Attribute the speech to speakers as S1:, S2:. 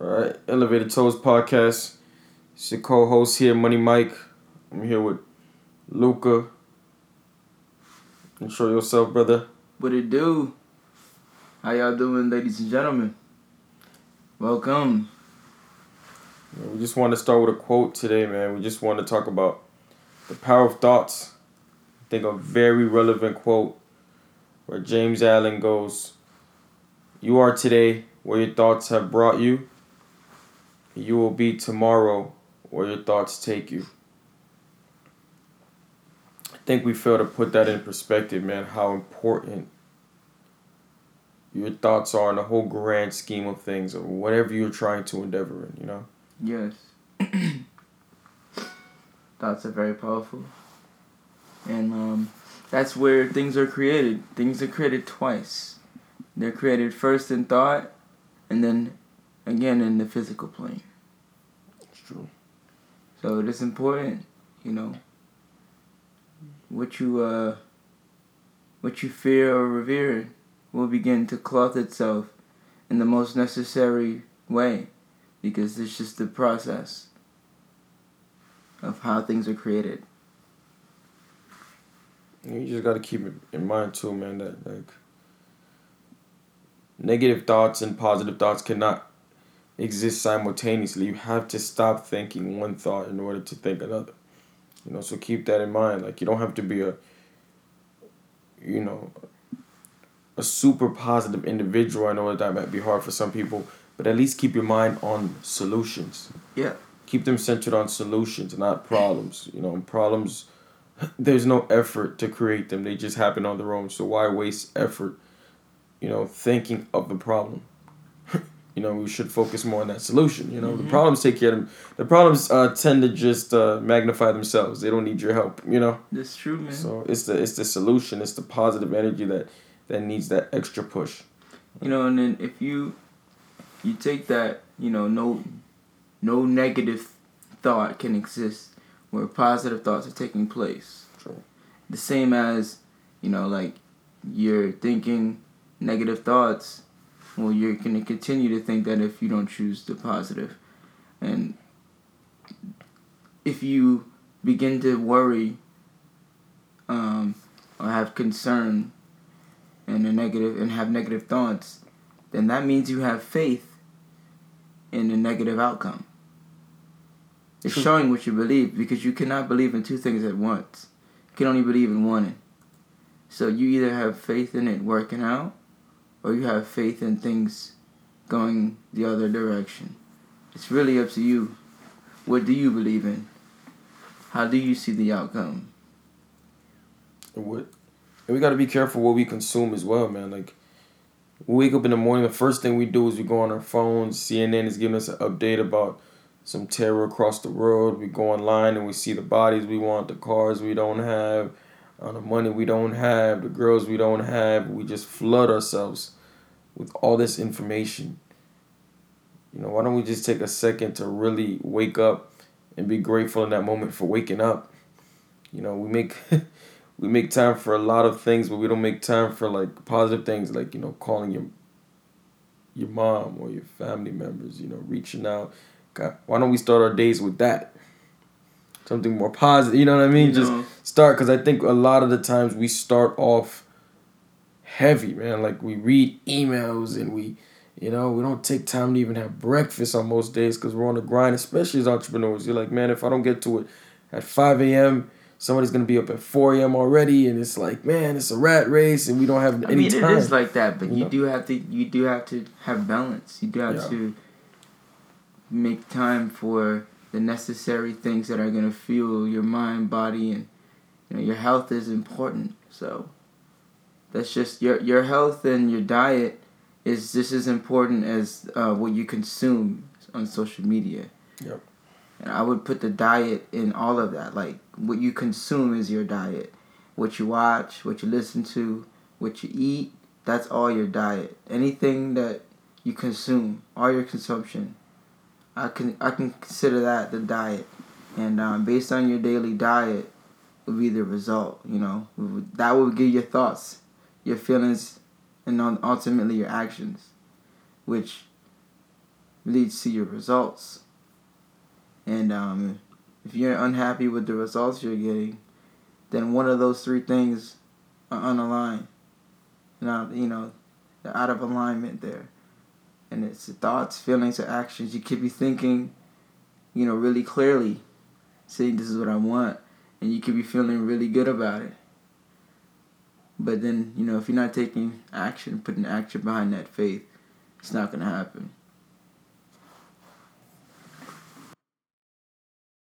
S1: All right, Elevated Toes podcast. It's your co-host here, Money Mike. I'm here with Luca. Show yourself, brother.
S2: What it do? How y'all doing, ladies and gentlemen? Welcome.
S1: We just want to start with a quote today, man. We just want to talk about the power of thoughts. I think a very relevant quote where James Allen goes, You are today where your thoughts have brought you. You will be tomorrow where your thoughts take you. I think we fail to put that in perspective, man, how important your thoughts are in the whole grand scheme of things or whatever you're trying to endeavor in, you know?
S2: Yes. thoughts are very powerful. And um, that's where things are created. Things are created twice. They're created first in thought and then again in the physical plane.
S1: It's true.
S2: So it is important, you know, what you uh what you fear or revere will begin to cloth itself in the most necessary way because it's just the process of how things are created.
S1: You just got to keep it in mind too, man. That like negative thoughts and positive thoughts cannot exist simultaneously. You have to stop thinking one thought in order to think another. You know, so keep that in mind. Like you don't have to be a, you know, a super positive individual. I know that that might be hard for some people, but at least keep your mind on solutions.
S2: Yeah.
S1: Keep them centered on solutions, not problems. You know, problems there's no effort to create them. They just happen on their own. So why waste effort, you know, thinking of the problem? You know, we should focus more on that solution. You know, mm-hmm. the problems take care of them. The problems uh, tend to just uh, magnify themselves. They don't need your help. You know.
S2: That's true, man.
S1: So it's the it's the solution. It's the positive energy that that needs that extra push.
S2: You know, and then if you you take that, you know, no no negative thought can exist where positive thoughts are taking place.
S1: True.
S2: The same as, you know, like you're thinking negative thoughts, well, you're going to continue to think that if you don't choose the positive. And if you begin to worry um, or have concern and a negative and have negative thoughts, then that means you have faith in a negative outcome. It's showing what you believe because you cannot believe in two things at once. You can only believe in one. So you either have faith in it working out or you have faith in things going the other direction. It's really up to you. What do you believe in? How do you see the outcome?
S1: What and we gotta be careful what we consume as well, man. Like we wake up in the morning, the first thing we do is we go on our phones. CNN is giving us an update about some terror across the world. We go online and we see the bodies we want, the cars we don't have, uh, the money we don't have, the girls we don't have. We just flood ourselves with all this information. You know, why don't we just take a second to really wake up and be grateful in that moment for waking up? You know, we make we make time for a lot of things, but we don't make time for like positive things like, you know, calling your your mom or your family members, you know, reaching out God, why don't we start our days with that? Something more positive. You know what I mean? You Just know. start because I think a lot of the times we start off heavy, man. Like we read emails and we, you know, we don't take time to even have breakfast on most days because we're on the grind, especially as entrepreneurs. You're like, man, if I don't get to it at 5 a.m., somebody's gonna be up at 4 a.m. already, and it's like, man, it's a rat race, and we don't have
S2: I
S1: any
S2: mean,
S1: time.
S2: it is like that, but you, you know? do have to, you do have to have balance. You do have yeah. to make time for the necessary things that are going to fuel your mind, body, and you know your health is important. So that's just your your health and your diet is just as important as uh, what you consume on social media.
S1: Yep.
S2: And I would put the diet in all of that. Like what you consume is your diet. What you watch, what you listen to, what you eat, that's all your diet. Anything that you consume, all your consumption I can I can consider that the diet, and um, based on your daily diet, would be the result. You know, that will give your thoughts, your feelings, and ultimately your actions, which leads to your results. And um, if you're unhappy with the results you're getting, then one of those three things are unaligned. Now, you know, they're out of alignment there. And it's thoughts, feelings, or actions. You could be thinking, you know, really clearly, saying this is what I want, and you could be feeling really good about it. But then, you know, if you're not taking action, putting action behind that faith, it's not to happen.